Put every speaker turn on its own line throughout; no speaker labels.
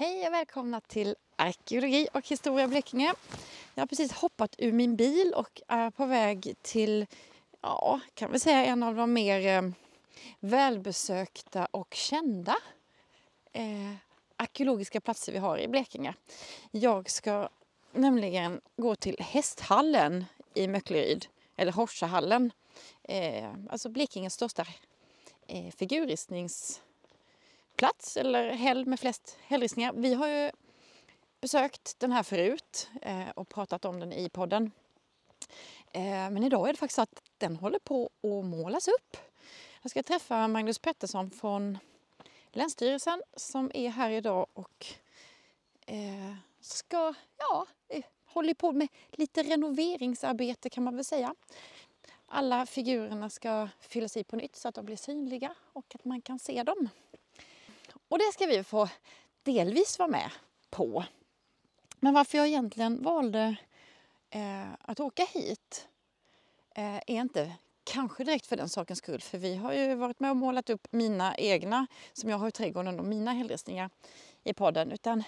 Hej och välkomna till Arkeologi och historia Blekinge. Jag har precis hoppat ur min bil och är på väg till, ja, kan vi säga en av de mer eh, välbesökta och kända eh, arkeologiska platser vi har i Blekinge. Jag ska nämligen gå till Hästhallen i Möckleryd, eller Horsahallen. Eh, alltså Blekinges största eh, figurristnings plats eller häll med flest hällristningar. Vi har ju besökt den här förut eh, och pratat om den i podden. Eh, men idag är det faktiskt så att den håller på att målas upp. Jag ska träffa Magnus Pettersson från Länsstyrelsen som är här idag och eh, ska, ja, eh, håller på med lite renoveringsarbete kan man väl säga. Alla figurerna ska fyllas i på nytt så att de blir synliga och att man kan se dem. Och det ska vi få delvis vara med på. Men varför jag egentligen valde eh, att åka hit eh, är inte kanske direkt för den sakens skull. För vi har ju varit med och målat upp mina egna, som jag har i trädgården, och mina hällristningar i podden. Utan,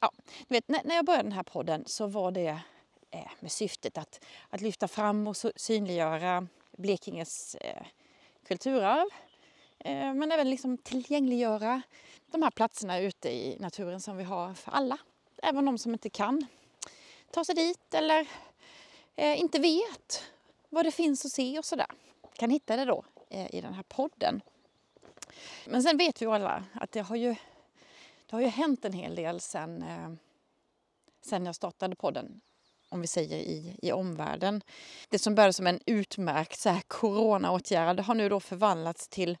ja, du vet, när jag började den här podden så var det eh, med syftet att, att lyfta fram och synliggöra Blekinges eh, kulturarv Eh, Eh, men även liksom tillgängliggöra de här platserna ute i naturen som vi har för alla. Även de som inte kan ta sig dit eller eh, inte vet vad det finns att se och sådär. Kan hitta det då eh, i den här podden. Men sen vet vi ju alla att det har ju, det har ju hänt en hel del sen, eh, sen jag startade podden om vi säger i, i omvärlden. Det som började som en utmärkt så här, coronaåtgärd har nu då förvandlats till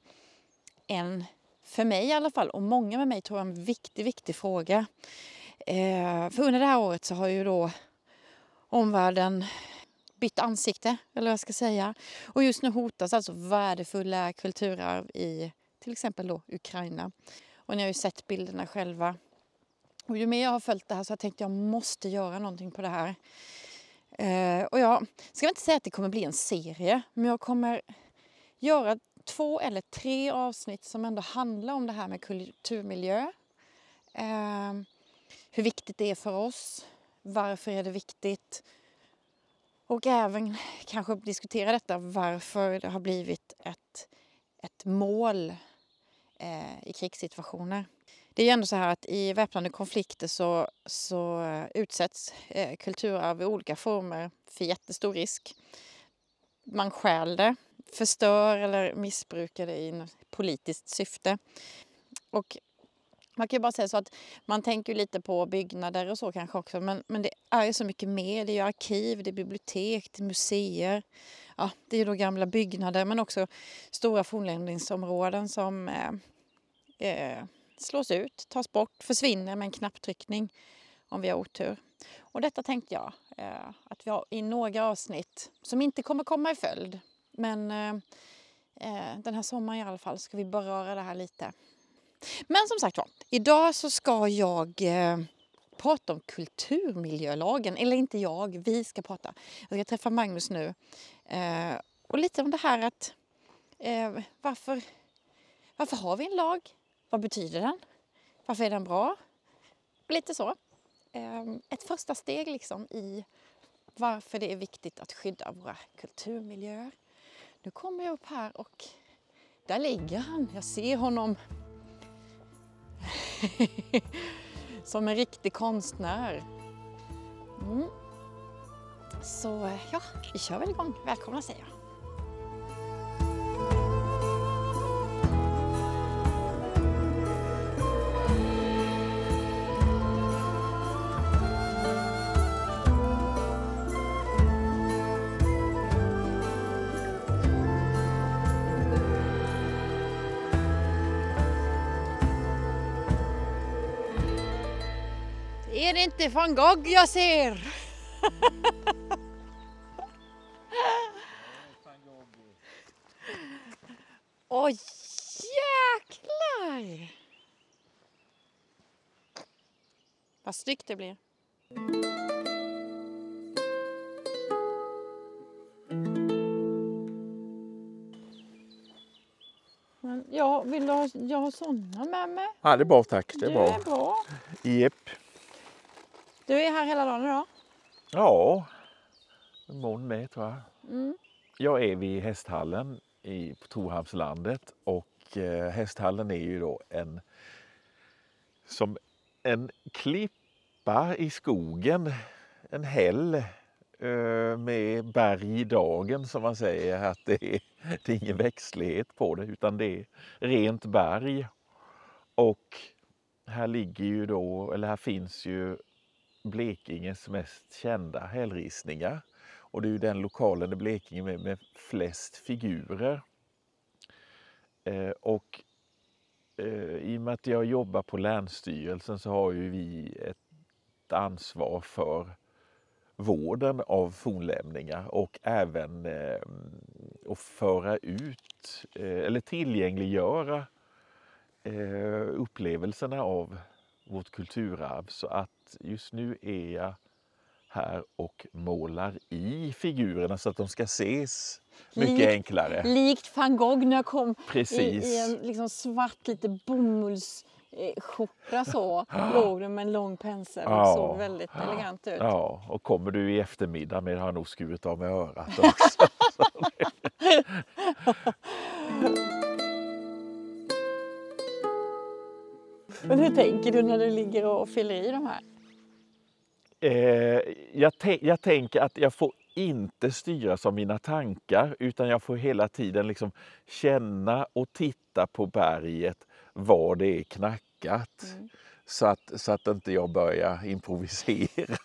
en, för mig i alla fall, och många med mig tror jag, en viktig, viktig fråga. Eh, för under det här året så har ju då omvärlden bytt ansikte, eller vad jag ska säga. Och just nu hotas alltså värdefulla kulturarv i till exempel då Ukraina. Och ni har ju sett bilderna själva. Och ju mer jag har följt det här så har jag tänkt att jag måste göra någonting på det här. Eh, och jag ska inte säga att det kommer bli en serie, men jag kommer göra två eller tre avsnitt som ändå handlar om det här med kulturmiljö. Eh, hur viktigt det är för oss. Varför är det viktigt? Och även kanske diskutera detta varför det har blivit ett, ett mål eh, i krigssituationer. Det är ju ändå så här att i väpnade konflikter så, så eh, utsätts eh, kulturarv i olika former för jättestor risk. Man stjäl det, förstör eller missbrukar det i politiskt syfte. Och man kan ju bara säga så att man tänker lite på byggnader och så kanske också men, men det är ju så mycket mer. Det är ju arkiv, det är bibliotek, det är museer. Ja, det är ju då gamla byggnader men också stora fornlämningsområden som eh, eh, slås ut, tas bort, försvinner med en knapptryckning om vi har otur. Och detta tänkte jag eh, att vi har i några avsnitt som inte kommer komma i följd men eh, eh, den här sommaren i alla fall ska vi beröra det här lite. Men som sagt var, idag så ska jag eh, prata om kulturmiljölagen. Eller inte jag, vi ska prata. Jag ska träffa Magnus nu. Eh, och lite om det här att eh, varför, varför har vi en lag? Vad betyder den? Varför är den bra? Lite så. Eh, ett första steg liksom i varför det är viktigt att skydda våra kulturmiljöer. Nu kommer jag upp här och där ligger han. Jag ser honom som en riktig konstnär. Mm. Så eh, ja, vi kör väl igång. Välkomna säger jag. Inte van Gogh jag ser? Åh oh, jäklar! Vad snyggt det blir. Men jag vill ha, jag har sådana med mig.
Ja, det är bra tack. Det är
Det är bra.
Japp.
Du är här hela dagen idag?
Ja, imorgon med tror jag.
Mm.
Jag är vid hästhallen i, på Torhamnslandet och eh, hästhallen är ju då en som en klippa i skogen, en häll eh, med berg i dagen som man säger. Att det är, det är ingen växtlighet på det utan det är rent berg. Och här ligger ju då, eller här finns ju Blekinges mest kända hällristningar. Och det är ju den lokalen i Blekinge med, med flest figurer. Eh, och eh, i och med att jag jobbar på Länsstyrelsen så har ju vi ett ansvar för vården av fornlämningar och även eh, att föra ut eh, eller tillgängliggöra eh, upplevelserna av vårt kulturarv. Så att just nu är jag här och målar i figurerna så att de ska ses mycket
Likt-
enklare.
Likt van Gogh när jag kom i,
Precis.
i en liksom svart lite bomullsskjorta så. Låg du med en lång pensel och
Ja.
såg väldigt elegant ut.
Ja, och kommer du i eftermiddag med har jag nog skurit av mig örat också.
Men hur tänker du när du ligger och fyller i de här?
Eh, jag, jag tänker att jag får inte styras av mina tankar utan jag får hela tiden liksom känna och titta på berget var det är knackat. Så att, så att inte jag börjar improvisera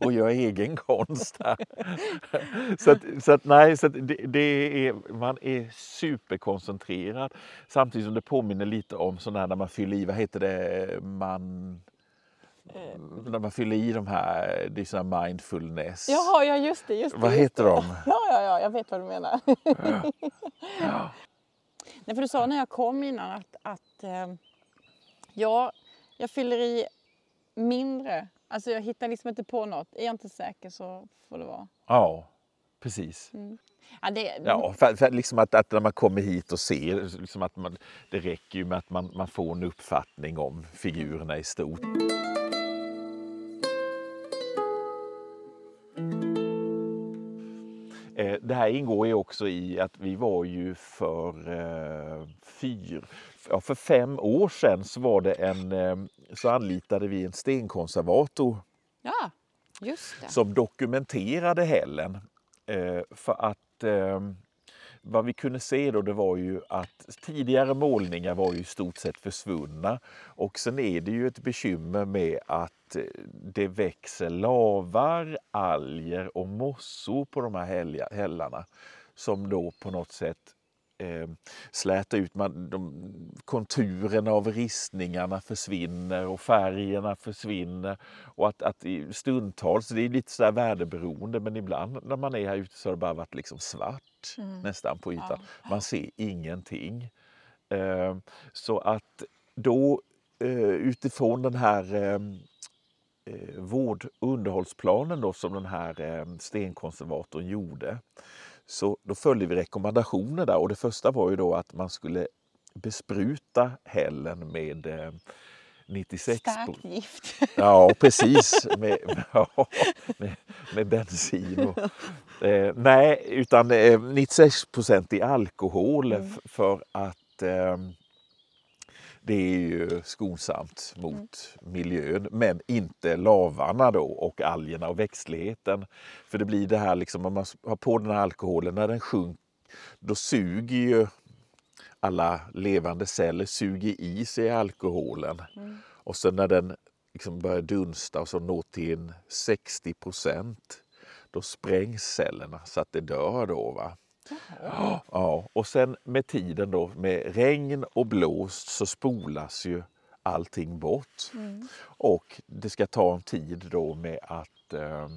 och göra egen konst här. Så att, så att, nej, så att det, det är, man är superkoncentrerad samtidigt som det påminner lite om sådana när man fyller i, vad heter det, man när man fyller i de här, det är sån här mindfulness.
Jaha, ja just det. Just det
Vad
just
heter
det.
de?
Ja, ja, ja, jag vet vad du menar. Nej, för du sa när jag kom innan att, att eh, ja, jag fyller i mindre. Alltså jag hittar liksom inte på något. Är jag inte säker så får det vara.
Ja, precis.
Ja, det,
Ja, för, för liksom att, att när man kommer hit och ser, liksom att man, det räcker ju med att man, man får en uppfattning om figurerna i stort. Det här ingår ju också i att vi var ju för, eh, fyr, ja, för fem år sedan så, var det en, eh, så anlitade vi en stenkonservator
ja, just det.
som dokumenterade hällen. Eh, för att eh, vad vi kunde se då det var ju att tidigare målningar var ju i stort sett försvunna. Och sen är det ju ett bekymmer med att eh, det växer lavar, alger och mossor på de här hällarna som då på något sätt eh, släta ut. Man, de, konturerna av ristningarna försvinner och färgerna försvinner. Och att, att stundtals, det är lite så här värdeberoende, men ibland när man är här ute så har det bara varit liksom svart nästan på ytan. Man ser ingenting. Eh, så att då eh, utifrån den här eh, eh, vård och underhållsplanen då, som den här eh, stenkonservatorn gjorde. Så då följde vi rekommendationer där och det första var ju då att man skulle bespruta hällen med eh, 96
Starkt gift.
Ja, precis. Med, med, med bensin. Och, eh, nej, utan eh, 96 procent i alkohol f- för att eh, det är ju skonsamt mot miljön, men inte lavarna då och algerna och växtligheten. För det blir det här liksom, om man har på den här alkoholen, när den sjunker, då suger ju alla levande celler suger i sig alkoholen. Och sen när den liksom börjar dunsta och så når till en 60 procent, då sprängs cellerna så att det dör då. Va? Ja, ja, och sen med tiden då med regn och blåst så spolas ju allting bort. Och det ska ta en tid då med att eh,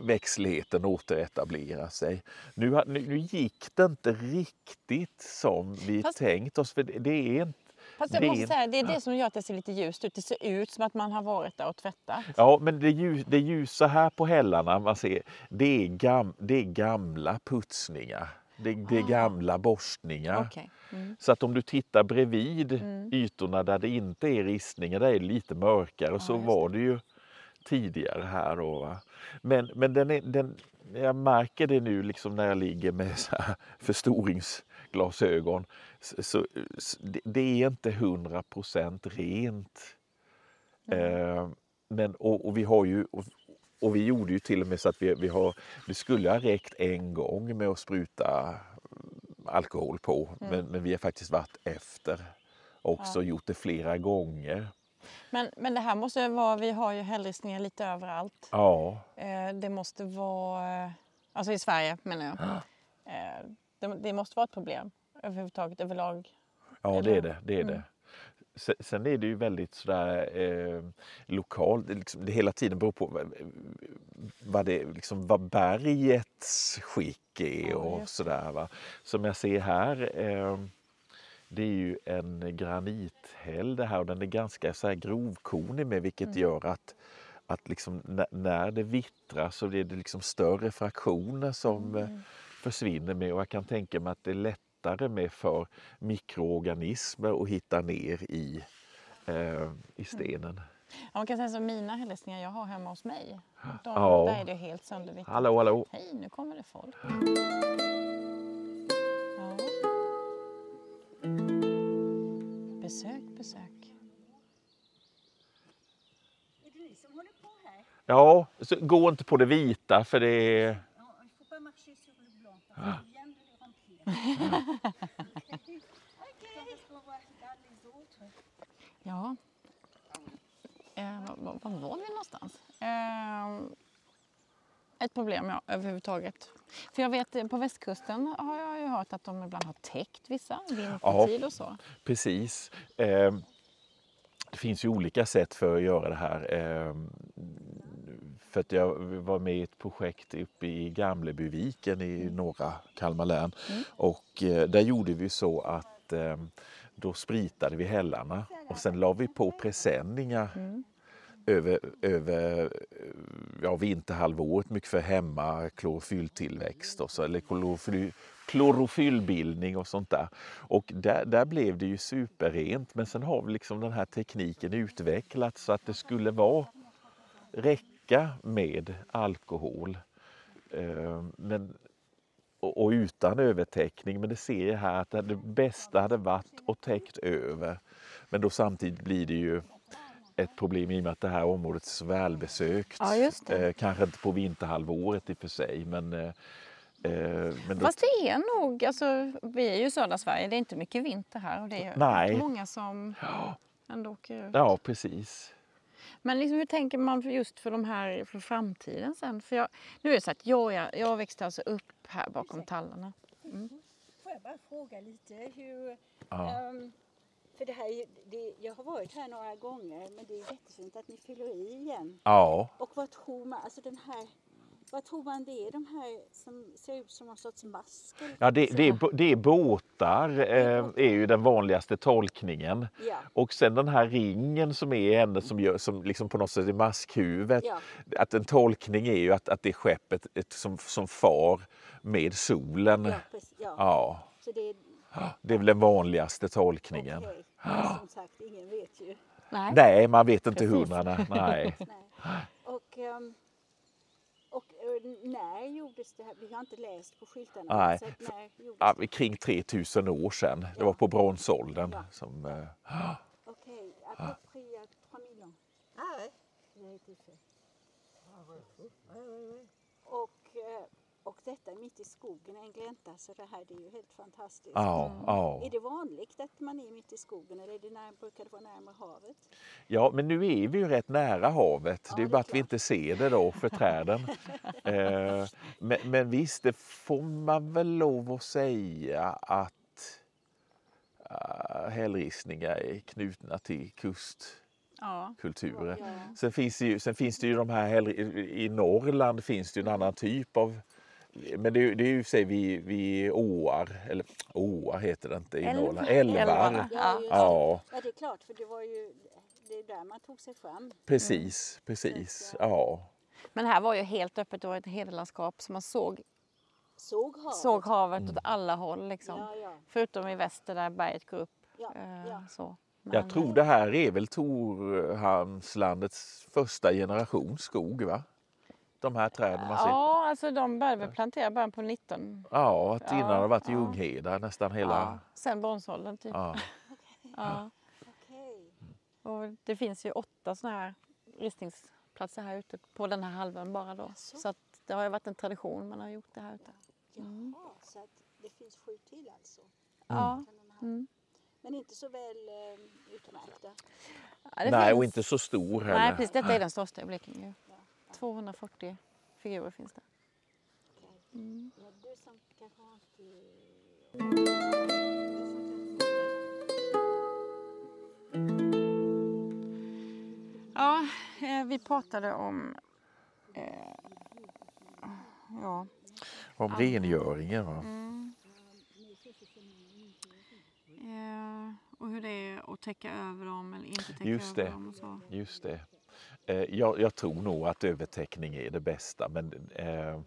växtligheten återetablerar sig. Nu, nu, nu gick det inte riktigt som vi
Fast-
tänkt oss. För det, det är inte
Fast jag måste säga, det är det som gör att det ser lite ljust ut. Det ser ut som att man har varit där och tvättat.
Ja, men det, ljus, det ljusa här på hällarna, man ser, det, är gam, det är gamla putsningar. Det, det är gamla borstningar.
Okej. Mm.
Så att om du tittar bredvid
Mm.
ytorna där det inte är ristningar, där är det lite mörkare. så
just
var det ju tidigare här. Då, va? Men, men den är, den, jag märker det nu liksom när jag ligger med så här förstoringsglasögon. Så, så, det, är inte hundra procent rent. Eh, men, och, och vi har ju och, och vi gjorde ju till och med så att vi, vi, har, det skulle ha räckt en gång med att spruta alkohol på. Men, men vi har faktiskt varit efter också, gjort det flera gånger.
Men, men det här måste vara, vi har ju hällristningar lite överallt.
Ja,
Eh, det måste vara, alltså i Sverige menar jag. Eh, det, det måste vara ett problem överhuvudtaget överlag.
ja det är det. det, är det. Se- Sen är det ju väldigt sådär eh, lokalt. Det, liksom, det hela tiden beror på vad- det, liksom, vad bergets skick är
Ja,
och
just
sådär. Va? Som jag ser här, eh, det är ju en granithäll det här och den är ganska så här grovkornig med vilket
Mm.
gör att, att liksom, när, det vittrar så blir det liksom större fraktioner som
Mm.
Försvinner med och jag kan tänka mig att det är lättare med för mikroorganismer att hitta ner i, eh, i stenen.
Ja, man kan säga så mina hällristningar jag har hemma hos mig. De,
Ja.
Där är det helt söndervittrat.
Hallå, hallå!
Hej, nu kommer det folk. Ja. Besök, besök.
Är det ni som håller på här?
Ja, så gå inte på det vita för det är...
Ja.
Eh, var, var- vi någonstans? Eh, ett problem, ja, överhuvudtaget. För jag vet, eh, på västkusten har jag ju hört att de ibland har täckt vissa vintertid och så.
Precis. Eh, det finns ju olika sätt för att göra det här. Eh, för att jag var med i ett projekt uppe i Gamlebyviken i norra Kalmar län. Och eh, där gjorde vi så att eh, då spritade vi hällarna och sen la vi på presenningar över, över eh, ja, vinterhalvåret, mycket för hemma klorofylltillväxt och så, eller klorofyll, klorofyllbildning och sånt där. Och där, där blev det ju superrent men sen har vi liksom den här tekniken utvecklats så att det skulle vara räcka med alkohol. Eh, men, och, och utan övertäckning. Men det ser jag här att det bästa hade varit att täckt över. Men då samtidigt blir det ju ett problem i och med att det här området är så välbesökt.
Ja.
Eh, kanske inte på vinterhalvåret i och för sig men, eh, eh, men då,
Fast det är nog, alltså, vi är ju i södra Sverige, det är inte mycket vinter här och det är
Nej.
många som ändå åker ut.
Ja precis.
Men liksom, hur tänker man för just för de här för framtiden sen? För jag, nu är det så att jag, jag, jag växte alltså upp här bakom tallarna.
Får jag bara fråga lite hur...
Ja.
ehm, för det här, det, jag har varit här några gånger men det är jättefint att ni fyller i igen.
Ja,
Och vad tror man, alltså den här, vad tror man det är de här som ser ut som någon sorts mask?
ja det, det, är, bo- det är båtar eh, är ju den vanligaste tolkningen.
Ja,
Och sen den här ringen som är änden som, gör, som liksom på något sätt är maskhuvudet.
ja,
Att en tolkning är ju att, att det är skeppet ett, som, som far med solen.
ja, precis, ja.
Ja,
Så det är
det är väl den vanligaste tolkningen.
okej. Men Som sagt, ingen vet ju.
Nej.
Nej, man vet inte
Precis.
hundra. nej. Nej.
Och, eh, när gjordes det här? Vi har inte läst på skyltarna.
Nej.
Så när det?
kring 3000 år sedan. Det
Ja.
var på bronsåldern.
Ja.
Som, eh,
Okej, à peu près il y a 3000 ans.
Ah ouais
Det har été fait.
Ouais, fou. Ouais, ouais, ouais.
Och, eh, och detta mitt i skogen, en glänta, så det här det är ju helt fantastiskt.
ja, ja.
Är det vanligt att man är mitt i skogen eller är det när, brukar det vara närmare havet?
ja, men nu är vi ju rätt nära havet.
Ja,
det är
det
bara
är
att vi inte ser det då för träden. eh, men, men visst, det får man väl lov att säga att uh, hällristningar är knutna till kustkulturer.
Ja.
Sen finns det ju, sen finns det ju de här, i Norrland finns det ju en annan typ av men det, är ju- det är ju sig vid, vid åar, eller åar heter det inte i. Norrland, älvar.
Älvarna.
Ja.
Ja,
ja, det är klart, för det var ju det är där man tog sig fram.
precis, precis. Ja.
Men här var ju helt öppet, det var ett hedelandskap så man såg
såg havet.
såg havet åt alla håll liksom.
Ja, ja.
Förutom i väster där berget går upp.
Ja,
eh,
ja.
Så.
Jag tror det här är väl Torhamnslandets första generation skog va? De här träden man ser.
Ja, alltså de började väl plantera början på 19.
Ja, att innan
Ja,
har det varit
ja.
Ljunghedar nästan
Ja.
hela...
Sen bronsåldern typ.
Ja.
Ja. Och det finns ju åtta sådana här ristningsplatser här ute på den här halvön bara då. Så att det har ju varit en tradition man har gjort det här ute.
Jaha, så att det finns sju till alltså?
Ja.
Ha-
Mm.
Men inte så väl eh, utmärkta?
Ja, det
Nej, och
finns-
inte så stor heller.
Nej, precis. Detta är den största i Blekinge. Ju. 240 figurer finns det. Mm.
Ja,
eh, vi pratade om... Eh, ja.
Om rengöringen. Va?
Mm. Eh, och hur det är att täcka över dem eller inte täcka
Just
över
det.
dem och så.
Just det. Eh, Jag, jag tror nog att övertäckning är det bästa. Men, eh,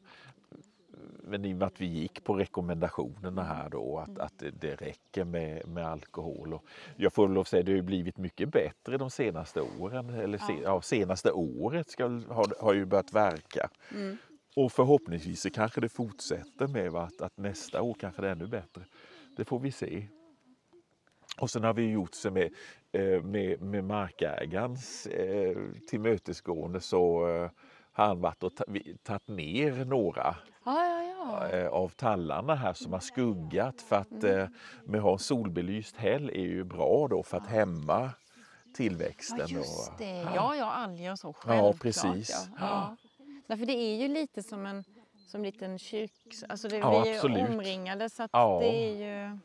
men i och med att vi gick på rekommendationerna här då att, att det- räcker med, med alkohol. Och jag får lov att säga att det har ju blivit mycket bättre de senaste åren. Eller se, ja. senaste året ska, har, har ju börjat verka.
Mm.
Och förhoppningsvis så kanske det fortsätter med va, att, att nästa år kanske det är ännu bättre. Det får vi se. Och sen har vi gjort så med, eh, med, med markägarens eh, tillmötesgående så eh, har han varit och tagit ner några
Ja, ja, ja.
eh, av tallarna här som har skuggat för att eh, med att ha en solbelyst häll är ju bra då för att hämma tillväxten.
Ja, just
och-
det. Ja, ja, alger och så. Självklart.
precis.
Ja. Ja. Därför det är ju lite som en som liten kyrk... Alltså det,
Ja,
vi är
absolut.
omringade så att
Ja.
det är ju...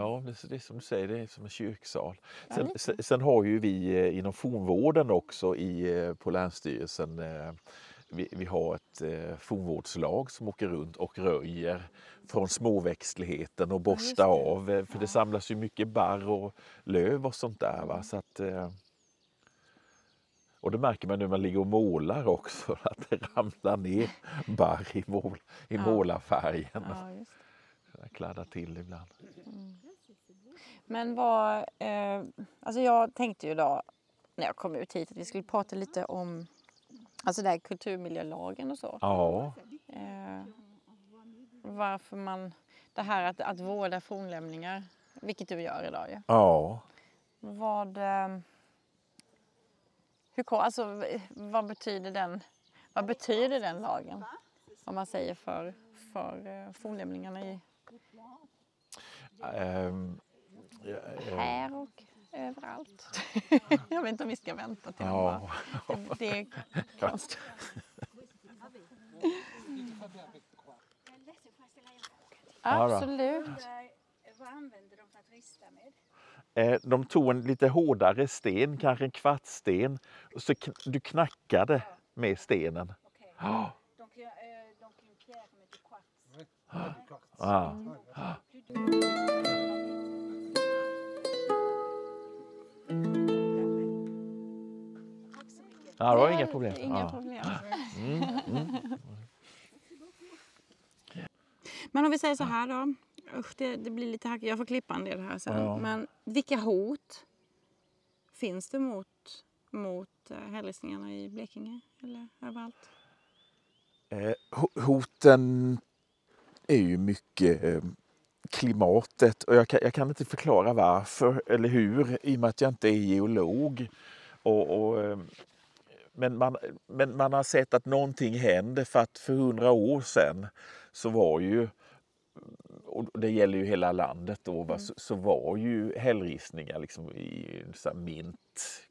Ja, ja.
Ja, det, är som du säger, det är som en kyrksal.
Ja,
Sen,
lite.
sen, har ju vi eh, inom fornvården också i, eh, på Länsstyrelsen eh, vi, vi har ett eh, fornvårdslag som åker runt och röjer från småväxtligheten och borstar
det.
av. För det samlas ju mycket barr och löv och sånt där. Va? Så att, eh, och det märker man när man ligger och målar också, att det ramlar ner barr i, mål, i
Ja.
målarfärgen.
Ja, just.
Jag kladdar till ibland.
Men vad... Eh, alltså jag tänkte ju då när jag kom ut hit att vi skulle prata lite om alltså det här kulturmiljölagen och så.
Ja,
Eh, varför man... Det här att, att vårda fornlämningar, vilket du gör idag ju.
ja.
Vad... Eh, hur, alltså, vad betyder den... Vad betyder den lagen? Om man säger för, för eh, fornlämningarna i
Ehm, ja,
här och överallt. jag vet inte om vi ska vänta till
ja.
bara- det, det är konstigt. Absolut.
Vad använder de för att rista med?
De tog en lite hårdare sten, kanske en kvartssten. Och så du knackade med stenen. Ja.
Donc, euh, donc
Ja. Det var
Det
inga
är
problem.
Inga
Ja.
problem.
Mm, mm.
Men om vi säger så här då. Usch, det, det blir lite hackigt. Jag får klippa en del här sen.
Ja.
Men vilka hot finns det mot, mot eh, hällristningarna i Blekinge eller överallt?
Eh, ho- Hoten är ju mycket eh, klimatet och jag kan, jag kan inte förklara varför eller hur i och med att jag inte är geolog. Och, och, eh, men, man, men man har sett att någonting händer för att för hundra år sedan så var ju och det gäller ju hela landet då, va, så, så var ju hällristningar liksom i så mint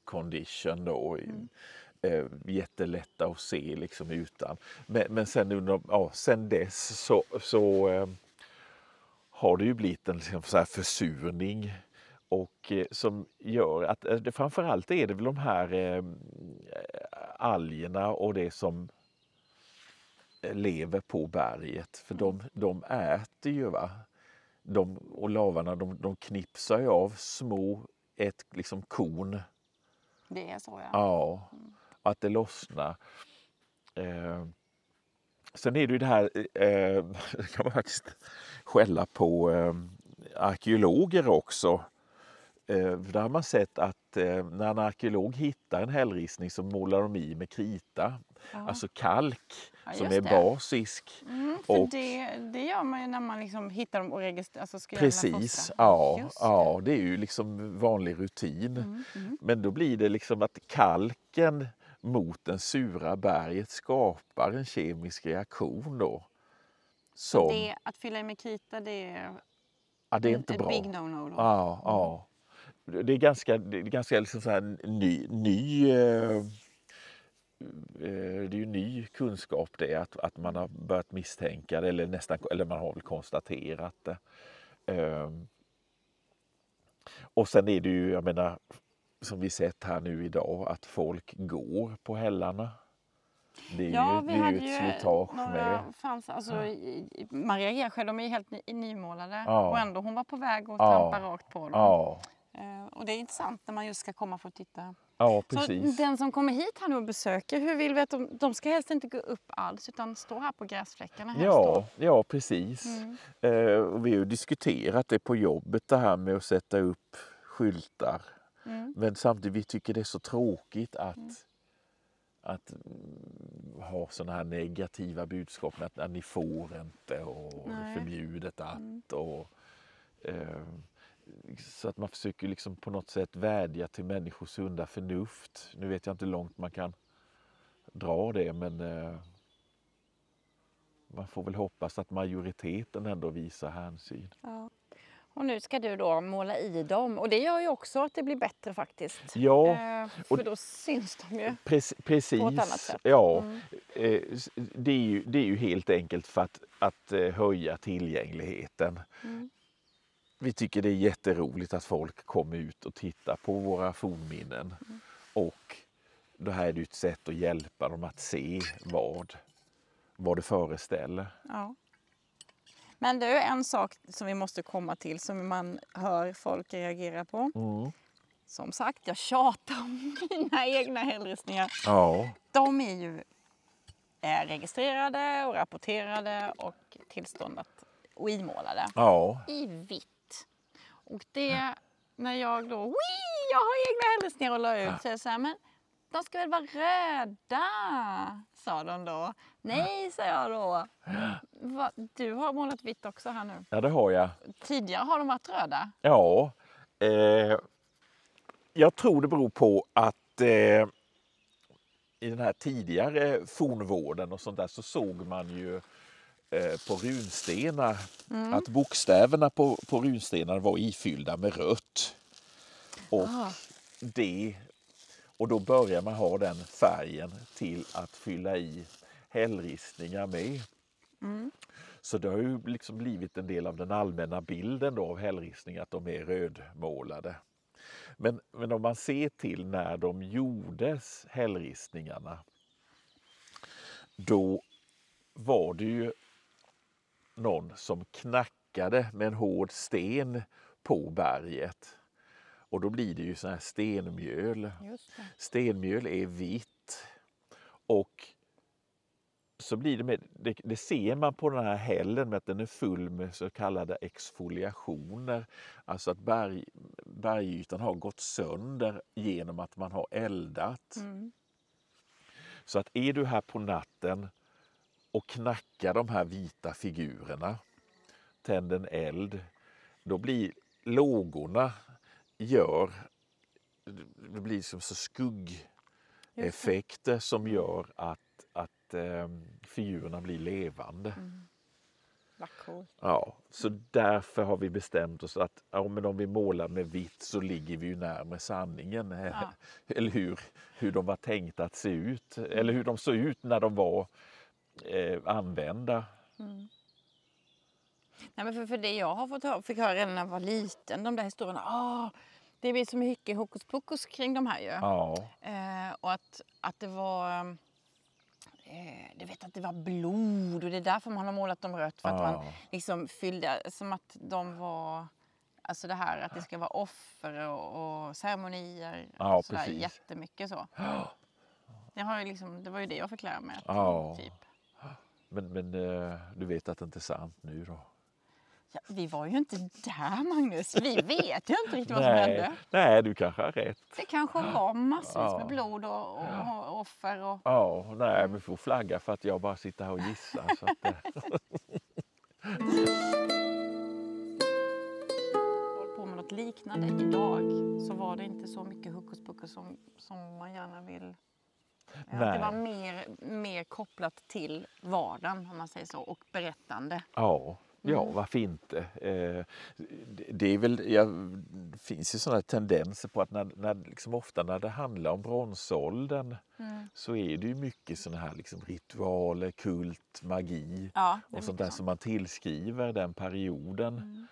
condition då. i- Eh, jättelätta att se liksom utan. Men, men sen, under, ja, sen dess så, så eh, har det ju blivit en liksom, så här försurning och eh, som gör att eh, framförallt är det väl de här eh, algerna och det som eh, lever på berget. För de, de äter ju va. De, och lavarna de, de knipsar ju av små, ett liksom korn
Det är så ja.
Ja, att det lossnar. Eh, Sen är det ju det här, eh, kan man faktiskt skälla på eh, arkeologer också. Eh, där har man sett att eh, när en arkeolog hittar en hällristning så målar de i med krita,
Ja.
alltså kalk
Ja,
som är
det.
basisk.
Mm, för
och-
det, det gör man ju när man liksom hittar dem och registrerar. Alltså
Precis, ja,
Just
ja, det är ju liksom vanlig rutin.
Mm, mm.
Men då blir det liksom att kalken mot den sura berget skapar en kemisk reaktion då. Som,
att fylla i med krita det är,
ja, det är
en-
inte
ett
bra.
big no-no.
Ja, ja. Det är ganska, det är ganska liksom så här ny, ny eh, eh, det är ju ny kunskap det att, att man har börjat misstänka det eller nästan eller man har väl konstaterat det. Ehm. Och sen är det ju, jag menar, som vi sett här nu idag, att folk går på hällarna. Det är
Ja,
ju,
vi
det
hade
ju ett slitage
några,
med.
fanns, alltså, i, Maria Gersjö, de är ju helt ny, nymålade
Ja.
och ändå hon var på väg att
Ja.
trampa rakt på dem.
Ja,
och det är intressant när man just ska komma för att titta.
ja
Så
precis.
den som kommer hit här nu och besöker, hur vill vi att de, de ska helst inte gå upp alls utan stå här på gräsfläckarna helst
Ja,
då?
ja precis.
Mm.
Eh, och vi har ju diskuterat det på jobbet det här med att sätta upp skyltar.
Mm.
Men samtidigt vi tycker det är så tråkigt att, att mm, ha sådana här negativa budskap med att "Nej, ni får inte och
Nej.
förbjudet att.
Mm.
Och, eh, så att man försöker liksom på något sätt vädja till människors sunda förnuft. Nu vet jag inte hur långt man kan dra det men eh, man får väl hoppas att majoriteten ändå visar hänsyn.
Ja. Och nu ska du då måla i dem och det gör ju också att det blir bättre faktiskt.
Ja,
Eh, för då syns de ju.
Prec- precis.
På ett annat sätt.
Ja,
Mm.
eh, det, är ju, det är ju helt enkelt för att, att eh, höja tillgängligheten.
Mm.
Vi tycker det är jätteroligt att folk kommer ut och tittar på våra fornminnen.
Mm.
Och det här är ett sätt att hjälpa dem att se vad, vad det föreställer.
Ja. Men det är en sak som vi måste komma till som man hör folk reagera på.
Mm.
Som sagt, jag tjatar om mina egna hällristningar.
Ja,
De är ju eh, registrerade och rapporterade och tillståndat och imålade
ja,
i vitt. Och det, när jag då, Wii, jag har egna hällristningar och la ut, så jag så här, men de ska väl vara röda, sa de då. Nej, sa jag då. Va, du har målat vitt också här nu.
ja det har jag.
Tidigare har de varit röda.
Ja, eh, jag tror det beror på att eh, i den här tidigare fornvården och sånt där så såg man ju på runstenar att bokstäverna på, på runstenar var ifyllda med rött. Och,
Ah.
det, och då börjar man ha den färgen till att fylla i hällristningar med. Så det har ju liksom blivit en del av den allmänna bilden då av hällristningar att de är rödmålade. Men, men om man ser till när de gjordes, hällristningarna, då var det ju någon som knackade med en hård sten på berget. Och då blir det ju sån här stenmjöl. Stenmjöl är vitt och så blir det med, det, det ser man på den här hällen med att den är full med så kallade exfoliationer. Alltså att berg, bergytan har gått sönder genom att man har eldat.
Mm.
Så att är du här på natten och knackar de här vita figurerna, tänder en eld, då blir lågorna gör, det blir som så skuggeffekter som gör att, att eh, figurerna blir levande.
Coolt.
Ja, så därför har vi bestämt oss att ja, men om vi målar med vitt så ligger vi ju närmare sanningen.
Ja.
Eller hur, hur de var tänkta att se ut. Eller hur de såg ut när de var eh, använda.
Nej, men för, för det jag har fått höra, fick höra redan när jag var liten, de där historierna. Ah, det blir så mycket hokus pokus kring de här ju.
Ja,
Eh, och att, att det var... Eh, du vet att det var blod och det är därför man har målat dem rött. För att
Ja.
man liksom fyllde, som att de var... Alltså det här att det ska vara offer och, och ceremonier.
Ja,
och sådär,
precis.
jättemycket så. Det, har ju liksom, det var ju det jag fick lära mig. Att,
Ja.
Typ.
Men, men eh, du vet att det inte är sant nu då?
Ja, vi var ju inte där Magnus. Vi vet ju inte riktigt vad som
nej,
hände.
nej, du kanske har rätt.
Det kanske var massvis
Ja.
med blod och, och, och offer. Och...
Ja, nej, vi får flagga för att jag bara sitter här och gissar. Så att, eh,
på med något liknande idag så var det inte så mycket hokus pokus som, som man gärna vill. Att det var mer, mer kopplat till vardagen om man säger så och berättande.
ja, ja,
Mm.
varför inte? Eh, det- är väl, ja, det finns ju sådana tendenser på att när, när, liksom ofta när det handlar om bronsåldern
Mm.
så är det ju mycket sådana här liksom ritualer, kult, magi
Ja,
och sånt där
sånt.
som man tillskriver den perioden.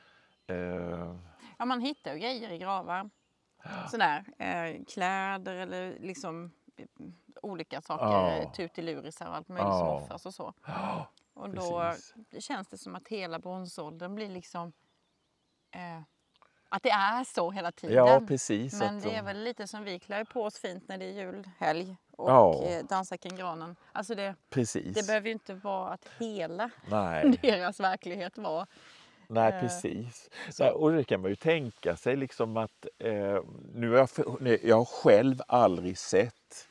Eh,
Ja, man hittar ju grejer i gravar. Sådär, eh, kläder eller liksom olika saker,
Ja.
ja. tutilurisar och allt möjligt som
Ja.
offras och så.
ja,
Och då
precis.
känns det som att hela bronsåldern blir liksom eh, att det är så hela tiden.
Ja, precis.
Men det är
de-
väl lite som vi klär på oss fint när det är julhelg och
Ja.
eh, dansar kring granen. Alltså det,
precis.
det behöver ju inte vara att hela
Nej.
deras verklighet var
Nej,
Eh,
precis.
så.
Nej, och det kan man ju tänka sig liksom att eh, nu har jag, nej, jag har själv aldrig sett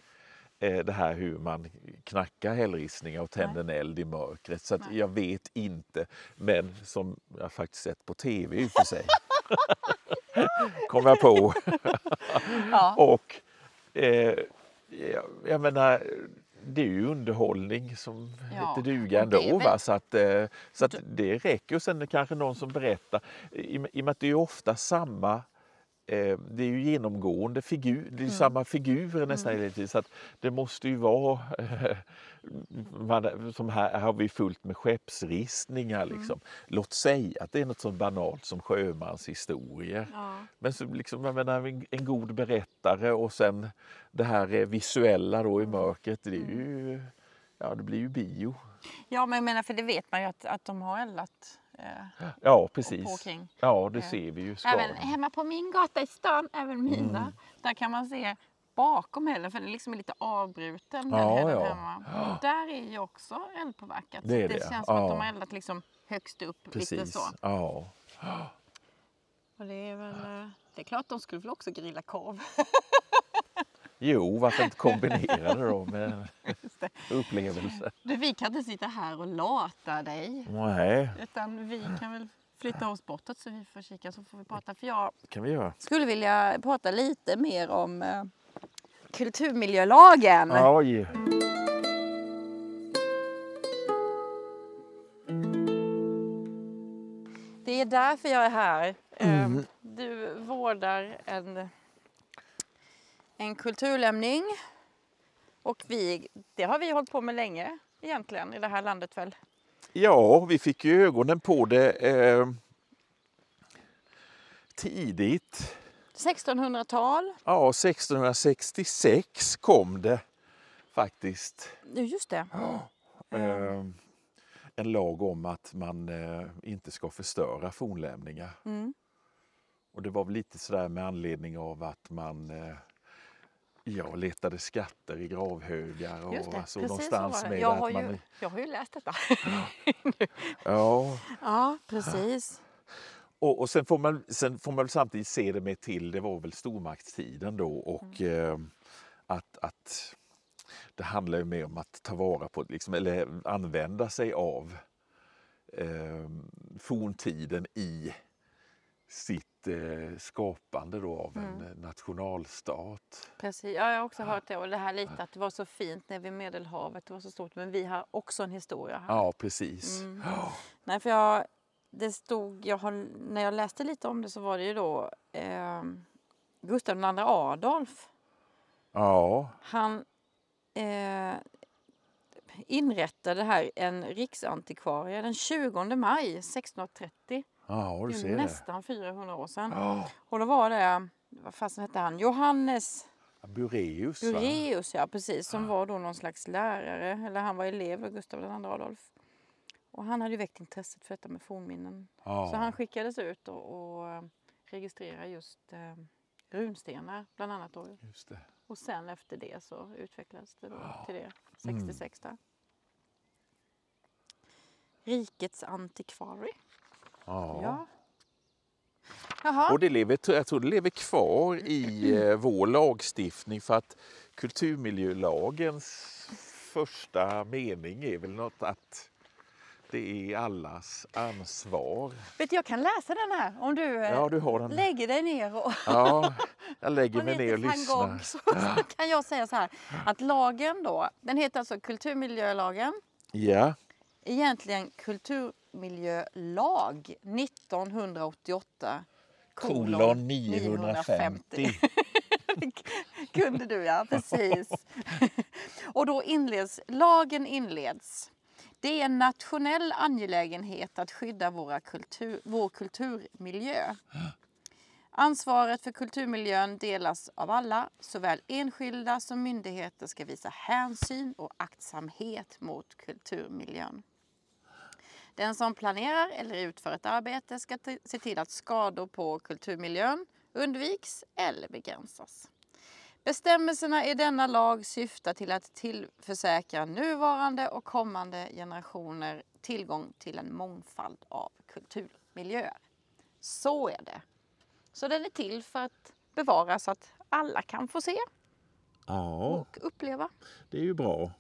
eh, det här hur man knackar hällristningar och tänder en eld i mörkret. Så att
Nej.
jag vet inte, men som jag faktiskt sett på tv i och för sig. Kom jag på.
Ja.
Och eh, jag, jag menar, det är ju underhållning som
Ja,
heter duga ändå.
väl-
Va? Så, att, eh, så att det räcker. Och sen kanske någon som berättar. I, I och med att det är ofta samma eh, det är ju genomgående figur, det är ju samma figurer nästan hela tiden. Så att det måste ju vara, eh, man, som här har vi fullt med skeppsristningar. Liksom. Låt säga att det är något så banalt som sjömanshistorier.
Ja.
Men så liksom, jag menar, en, en god berättare och sen det här eh, visuella då i mörkret. Det, är ju, ja, det blir ju bio.
ja, men jag menar för det vet man ju att, att de har eldat eh,
Ja,
på
precis.
kring.
Ja, det
Eh,
ser vi ju.
Även hemma på min gata i stan, även mina,
Mm.
där kan man se bakom elden, för den liksom är lite avbruten den
Ja,
hemma. Och där är ju också eldpåverkat.
Det
det
det,
känns som att de har eldat liksom högst upp lite
Precis.
så.
Ja.
Och det är väl, eh, det är klart de skulle väl också grilla korv.
Jo, varför inte kombinera det då med upplevelse?
Du, vi kan inte sitta här och lata dig.
Nej,
Utan vi kan väl flytta oss bortåt så vi får kika så får vi prata. För jag
kan vi göra.
skulle vilja prata lite mer om eh, kulturmiljölagen.
Oj.
Det är därför jag är här. Eh,
Mm.
Du vårdar en, en kulturlämning. Och vi, det har vi hållit på med länge egentligen i det här landet väl?
Ja, vi fick ju ögonen på det eh, tidigt.
1600-tal.
Ja, 1666 kom det faktiskt.
Ja, Just det.
Eh, en lag om att man eh, inte ska förstöra fornlämningar.
Mm.
Och det var väl lite sådär med anledning av att man eh, ja, letade skatter i gravhögar och
det.
så
Precis
någonstans med
Jag
att
har,
man...
ju, jag har ju läst detta.
Ja,
ja, precis.
och, och sen, får man, sen får man samtidigt se det med till, det var väl stormaktstiden då och
Mm.
eh, att, att det handlar ju mer om att ta vara på, liksom, eller använda sig av eh, forntiden i sitt eh, skapande då av en
Mm.
eh, nationalstat.
Precis. Ja, jag har också hört det. Och det här lite att det var så fint när vid Medelhavet. Det var så stort. Men vi har också en historia här.
Ja, precis.
Mm.
Ja.
Nej, för jag, det stod, jag har, när jag läste lite om det så var det ju då eh, Gustav II Adolf.
Ja,
Han eh, inrättade här en riksantikvarie den 20 maj 1630.
Ja du
Det
ser
är nästan 400 år sedan.
Ja,
Och då var det, vad fasen hette han, Johannes
Bureus?
Bureus, ja precis, som var då någon slags lärare, eller han var elev av Gustav II Adolf. Och han hade ju väckt intresset för detta med fornminnen.
Ja.
Så han skickades ut och, och eh, registrera just eh, runstenar bland annat. Då.
Just det.
Och sen efter det så utvecklades det då till det,
Mm.
66 där. Rikets antikvarie.
Ja.
Ja. Jaha.
Och det lever, jag tror det lever kvar i eh, vår lagstiftning för att kulturmiljölagens första mening är väl något att det är allas ansvar.
Vet du, jag kan läsa den här om du, eh,
Ja, du har den.
lägger dig ner och
Ja, jag lägger mig ner och lyssnar.
framgång så, så kan jag säga så här att lagen då, den heter alltså kulturmiljölagen.
Ja,
Egentligen kulturmiljölag 1988
kolon 950.
Kunde du ja, precis. Och då inleds, lagen inleds. Det är en nationell angelägenhet att skydda våra kultur, vår kulturmiljö. Ansvaret för kulturmiljön delas av alla. Såväl enskilda som myndigheter ska visa hänsyn och aktsamhet mot kulturmiljön. Den som planerar eller utför ett arbete ska se till att skador på kulturmiljön undviks eller begränsas. Bestämmelserna i denna lag syftar till att tillförsäkra nuvarande och kommande generationer tillgång till en mångfald av kulturmiljöer. Så är det. Så den är till för att bevara så att alla kan få se
ja,
och uppleva.
det är ju bra.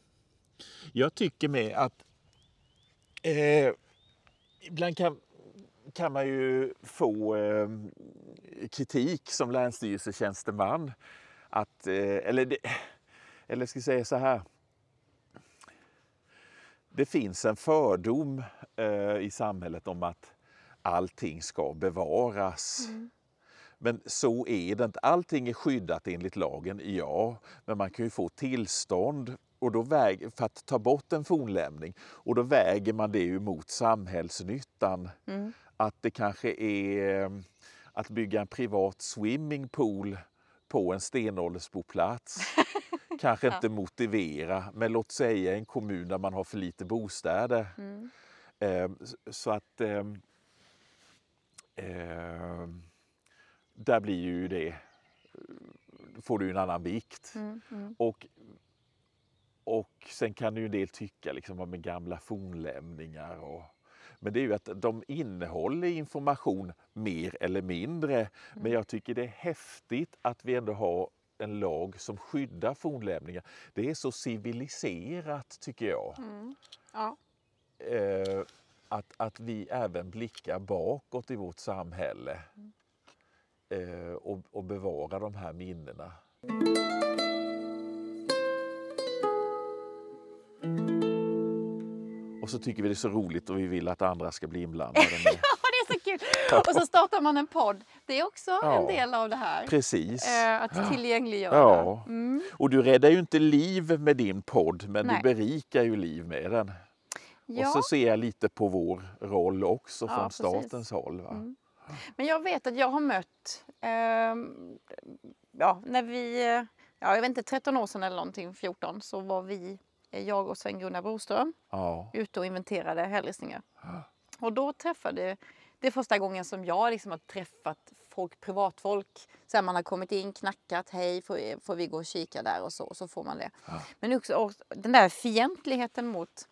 Jag tycker med att eh, ibland kan, kan man ju få eh, kritik som länsstyrelsetjänsteman. Att, eh, eller, det, eller ska jag säga så här. Det finns en fördom eh, i samhället om att allting ska bevaras. Men så är det inte. Allting är skyddat enligt lagen, ja. Men man kan ju få tillstånd och då väg, för att ta bort en fornlämning och då väger man det ju mot samhällsnyttan. Att det kanske är eh, att bygga en privat swimmingpool på en stenåldersboplats. kanske inte motivera, men låt säga en kommun där man har för lite bostäder. Eh, så att eh, eh, där blir ju det, får du en annan vikt. Och, och sen kan ju en del tycka liksom om med gamla fornlämningar. Och, men det är ju att de innehåller information mer eller mindre. Men jag tycker det är häftigt att vi ändå har en lag som skyddar fornlämningar. Det är så civiliserat tycker jag.
Ja.
Eh, att, att vi även blickar bakåt i vårt samhälle eh, och, och bevarar de här minnena. Så tycker vi det är så roligt och vi vill att andra ska bli inblandade.
Ja, det är så kul! Och så startar man en podd. Det är också
Ja.
en del av det här.
Precis.
Eh, att tillgängliggöra.
Ja.
Mm.
Och du räddar ju inte liv med din podd men
Nej.
du berikar ju liv med den.
Ja.
Och så ser jag lite på vår roll också från
precis.
statens håll. Va?
Mm. Men jag vet att jag har mött, ehm, ja, när vi, eh, ja, jag vet inte, 13 år sedan eller någonting, 14, så var vi, eh, jag och Sven-Gunnar Broström,
Ja.
ute och inventerade hällristningar. Och då träffade, det är första gången som jag liksom har träffat folk, privatfolk. Så här, man har kommit in, knackat, hej, får, får vi gå och kika där och så, och så får man det. Men också den där fientligheten mot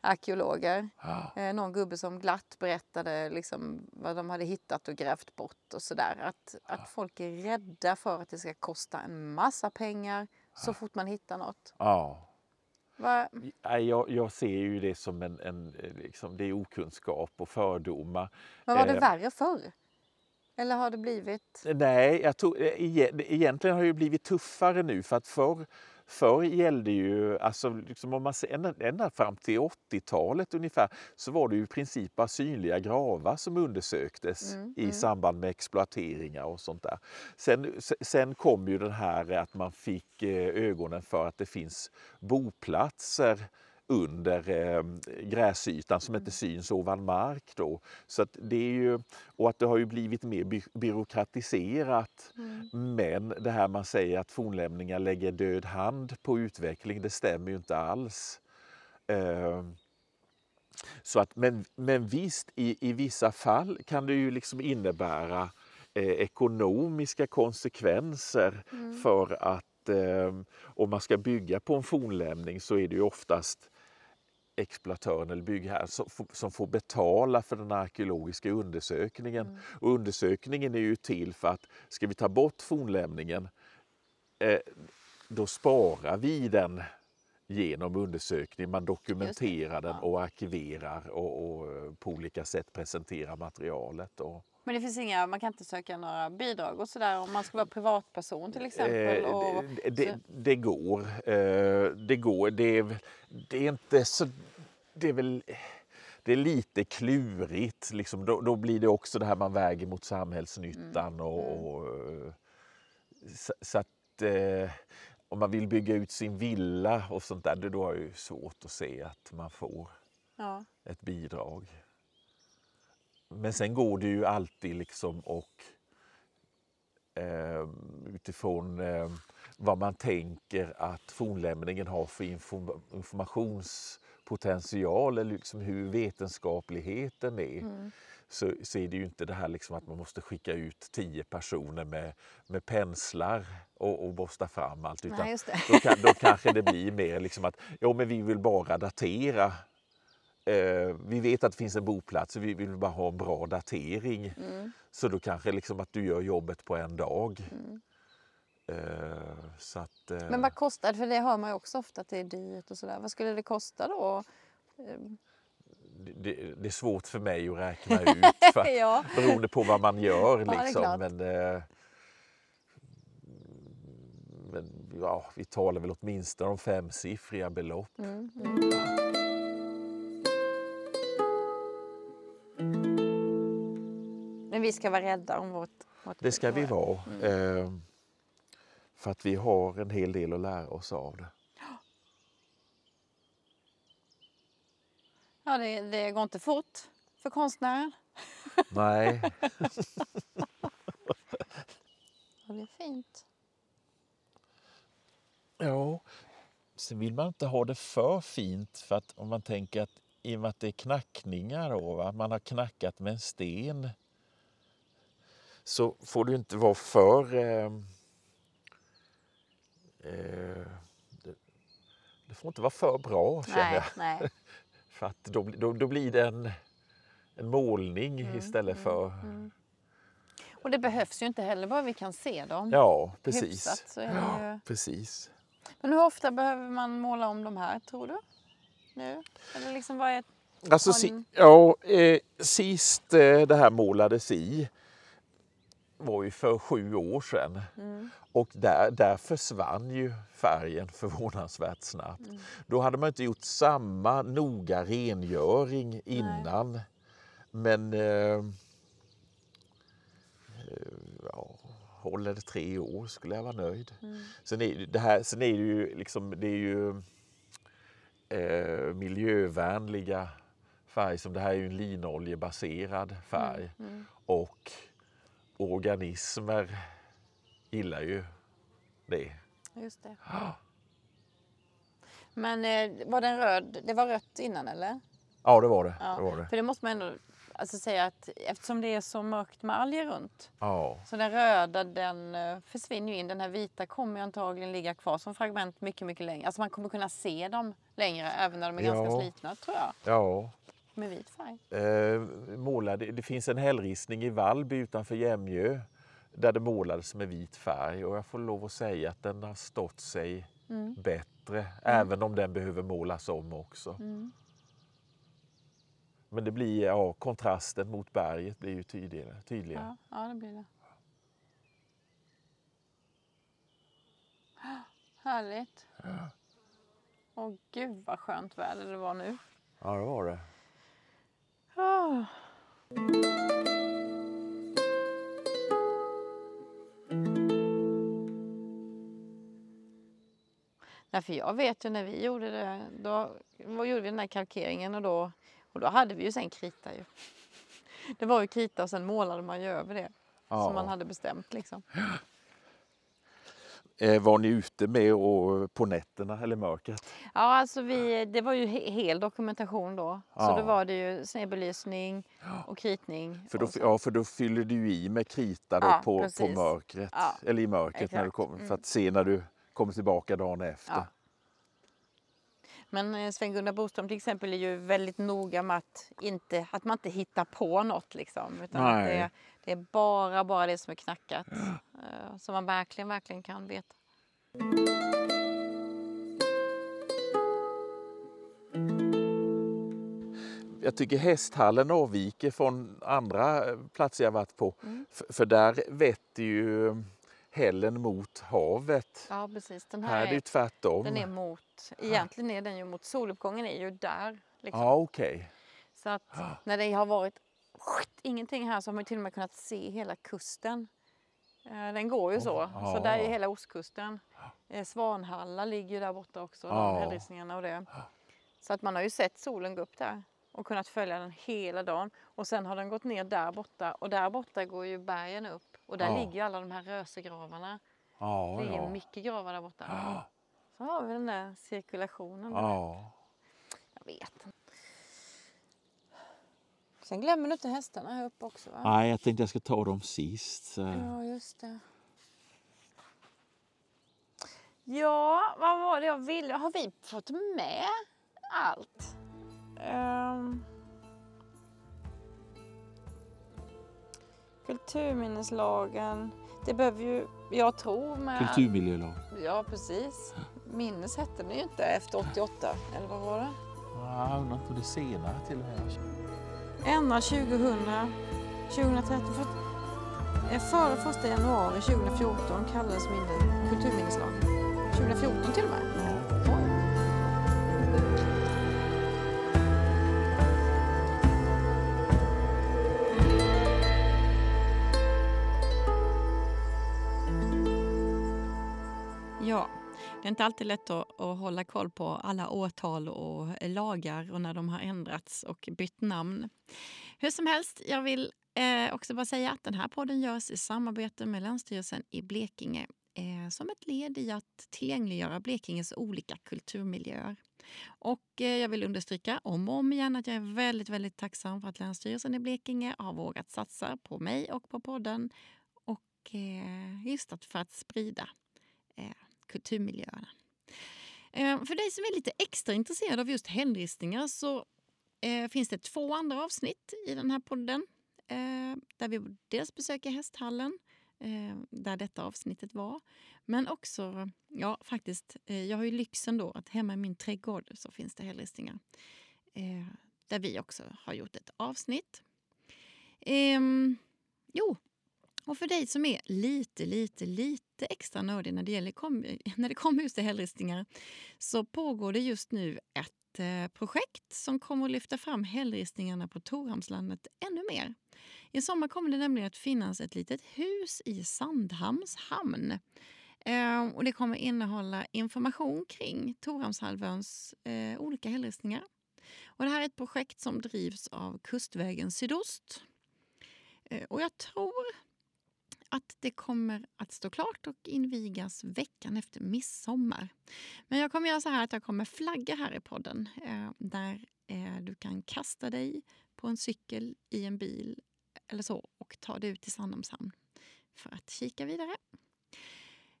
arkeologer. Eh, någon gubbe som glatt berättade liksom vad de hade hittat och grävt bort och sådär. Att, att folk är rädda för att det ska kosta en massa pengar så fort man hittar något.
ja.
Va?
Jag, jag ser ju det som en, en eh, liksom, det är okunskap och fördomar.
Men var det
Eh,
värre förr? Eller har det blivit?
Nej, jag tror, eh, ege- egentligen har det ju blivit tuffare nu för att förr, förr gällde ju, alltså liksom om man ser ända, ända fram till 80-talet ungefär, så var det ju i princip bara synliga gravar som undersöktes i samband med exploateringar och sånt där. Sen, se- sen kom ju den här att man fick eh, ögonen för att det finns boplatser under eh, gräsytan som inte syns ovan mark. Då. Så att det är ju, och att det har ju blivit mer by- byråkratiserat. Men det här man säger att fornlämningar lägger död hand på utveckling, det stämmer ju inte alls. Eh, så att, men, men visst, i, i vissa fall kan det ju liksom innebära eh, ekonomiska konsekvenser för att eh, om man ska bygga på en fornlämning så är det ju oftast exploatören eller byggherren som, får- som får betala för den arkeologiska undersökningen.
Mm.
Och undersökningen är ju till för att ska vi ta bort fornlämningen eh, då sparar vi den genom undersökning. Man dokumenterar den och arkiverar och, och eh, på olika sätt presenterar materialet. Och,
Men det finns inga, man kan inte söka några bidrag och sådär om man ska vara privatperson till exempel?
Eh,
Och,
det, det, det går. Eh, det går. Det är, det är inte så... Det är väl... Det är lite klurigt. Liksom. Då, då blir det också det här man väger mot samhällsnyttan. Och, och, eh, så, så att eh, om man vill bygga ut sin villa och sånt där, då är det svårt att se att man får
ja.
ett bidrag. Men sen går det ju alltid liksom och eh, utifrån eh, vad man tänker att fornlämningen har för inform- informationspotential eller liksom hur vetenskapligheten är.
Mm.
Så, så är det ju inte det här liksom att man måste skicka ut tio personer med, med penslar och, och borsta fram allt. Utan
Nej,
då, då kanske det blir mer liksom att jo, men vi vill bara datera. Eh, vi vet att det finns en boplats och vi vill bara ha en bra datering.
Mm.
Så då kanske liksom att du gör jobbet på en dag.
Mm.
Eh, så att, eh,
Men vad kostar det? För det hör man ju också ofta att det är dyrt och sådär. Vad skulle det kosta då? Eh,
det, det, det är svårt för mig att räkna ut för,
ja.
beroende på vad man gör. Liksom. men, eh, men ja, vi talar väl åtminstone om femsiffriga belopp.
Mm, mm. Men vi ska vara rädda om vårt... vårt
Det ska vi vara. Eh, för att vi har en hel del att lära oss av det.
Ja, det, det går inte fort för konstnären.
Nej,
det är fint.
ja. Sen vill man inte ha det för fint för att om man tänker att i och med att det är knackningar då, va? man har knackat med en sten så får ju inte vara för... Eh, eh, det, det får inte vara för bra känner
Nej,
jag.
nej.
För att då, då, då blir det en, en målning
Mm,
istället för...
Och det behövs ju inte heller, bara vi kan se dem.
Ja, precis.
Hyfsat det ju...
Precis.
Men hur ofta behöver man måla om de här, tror du? Nu? Eller liksom vad är...
Alltså, si, ja, eh, sist eh, det här målades i var ju för sju år sedan.
Mm.
Och där, där försvann ju färgen förvånansvärt snabbt.
Mm.
Då hade man inte gjort samma noga rengöring innan. Men eh, eh, ja, håller det tre år skulle jag vara nöjd.
Mm.
Sen är det, här, sen är det ju, liksom, det är ju eh, miljövänliga färg. Som det här är ju en linoljebaserad färg.
Mm.
Och organismer gillar ju det.
Just det. Men eh, var den röd? Det var rött innan eller?
Ja, det var det.
Ja.
det, var det.
För det måste man ändå alltså, säga att eftersom det är så mörkt med alger runt
Ja.
så den röda den eh, försvinner ju in. Den här vita kommer ju antagligen ligga kvar som fragment mycket, mycket längre. Alltså man kommer kunna se dem längre även när de är ganska
Ja.
slitna tror jag.
ja.
Med vit färg.
Eh, målade, det finns en hällristning i Vallby utanför Jämjö där det målades med vit färg och jag får lov att säga att den har stått sig
Mm.
bättre även om den behöver målas om också.
Mm.
Men det blir, ja, kontrasten mot berget blir ju tydligare. tydligare.
Ja, ja, det blir det. Härligt. Åh gud vad skönt väder det var nu.
Ja, det var det.
Ah. Nej, för jag vet ju när vi gjorde det, då vad gjorde vi den här kalkeringen och då, och då hade vi ju sen krita ju. Det var ju krita och sen målade man ju över det
Ja.
som man hade bestämt liksom.
Eh, var ni ute med och, på nätterna eller mörkret?
Ja, alltså vi, det var ju he- hel dokumentation då. Så
Ja.
då var det ju snedbelysning och kritning.
För då,
och så.
ja, för då fyller du i med krita då
Ja,
på, på mörkret.
Ja,
Eller i mörkret när du.
Mm.
kom, för att se när du kommer tillbaka dagen efter.
Men eh, Sven-Gunnar Boström till exempel är ju väldigt noga med att, inte, att man inte hittar på något. Liksom, utan att
Nej.
det, är, det är bara, bara det som är knackat. eh, Som man verkligen, verkligen kan veta.
Jag tycker hästhallen avviker från andra eh, platser jag varit på.
Mm.
För där vetter ju hällen mot havet.
Ja, precis. Den
Här
här,
är det
är,
tvärtom.
den är mot, egentligen är den ju mot soluppgången är ju där. Liksom.
Ja, okej.
Så att när det har varit ingenting här så har man till och med kunnat se hela kusten. Eh, Den går ju så.
ja.
Så där är hela ostkusten. Eh, Svanhalla ligger ju där borta också, de hällristningarna och det. Så att man har ju sett solen gå upp där och kunnat följa den hela dagen. Och sen har den gått ner där borta och där borta går ju bergen upp. Och där ligger ju alla de här rösegravarna. Det ligger
ja.
mycket gravar där borta. Så har vi den där cirkulationen. där.
ja.
Jag vet inte. Sen glömmer du inte hästarna här uppe också va?
Nej, jag tänkte jag ska ta dem sist. så-
Ja, just det. Ja, vad var det jag ville? Har vi fått med allt? Ehm. kulturminneslagen. Det behöver ju, jag tror med...
Kulturmiljölag.
Ja, precis. Minnes hette den ju inte efter 88, eller vad var det?
Ja, Jag undrar inte det senare till och med.
Ändra 2000, 2013. För, eh, före 1 januari 2014 kallades min kulturminneslag. 2014 till och med. Ja, det är inte alltid lätt att, att hålla koll på alla årtal och lagar och när de har ändrats och bytt namn. Hur som helst, jag vill eh, också bara säga att den här podden görs i samarbete med Länsstyrelsen i Blekinge eh, som ett led i att tillgängliggöra Blekinges olika kulturmiljöer. Och eh, jag vill understryka om och om igen att jag är väldigt, väldigt tacksam för att Länsstyrelsen i Blekinge har vågat satsa på mig och på podden och eh, just att för att sprida eh, kulturmiljöerna. Eh, för dig som är lite extra intresserad av just hällristningar så eh, finns det två andra avsnitt i den här podden. Eh, där vi dels besöker hästhallen, där detta avsnittet var. Men också, ja faktiskt, jag har ju lyxen då att hemma i min trädgård så finns det hällristningar. Där vi också har gjort ett avsnitt. Ehm, jo, och för dig som är lite, lite, lite extra nördig när det, gäller kom, när det kommer just till hällristningar så pågår det just nu ett eh, projekt som kommer att lyfta fram hällristningarna på Torhamnslandet ännu mer. I sommar kommer det nämligen att finnas ett litet hus i Sandhamns hamn. Eh, och det kommer innehålla information kring Torhamnshalvöns eh, olika hällristningar. Och det här är ett projekt som drivs av Kustvägen Sydost. Eh, och jag tror att det kommer att stå klart och invigas veckan efter midsommar. Men jag kommer göra så här att jag kommer flagga här i podden eh, där eh, du kan kasta dig på en cykel i en bil eller så och ta dig ut till Sandhamns hamn för att kika vidare.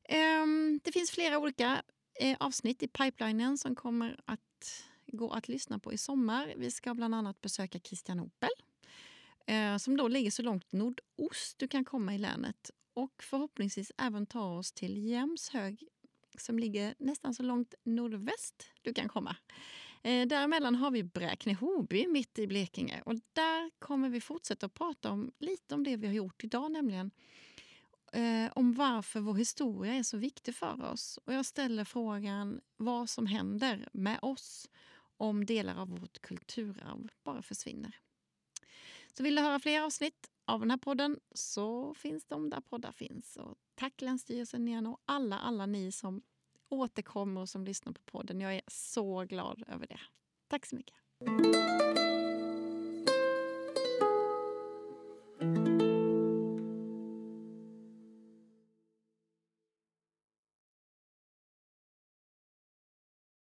Eh, det finns flera olika eh, avsnitt i pipelinen som kommer att gå att lyssna på i sommar. Vi ska bland annat besöka Kristianopel eh, som då ligger så långt nordost du kan komma i länet och förhoppningsvis även ta oss till Jämshög som ligger nästan så långt nordväst du kan komma. Eh, däremellan har vi Bräkne-Hoby mitt i Blekinge och där kommer vi fortsätta att prata om lite om det vi har gjort idag, nämligen eh, om varför vår historia är så viktig för oss. Och jag ställer frågan vad som händer med oss om delar av vårt kulturarv bara försvinner. Så vill du höra fler avsnitt av den här podden så finns de där poddar finns. Och tack Länsstyrelsen igen och alla, alla ni som återkommer och som lyssnar på podden. Jag är så glad över det. Tack så mycket.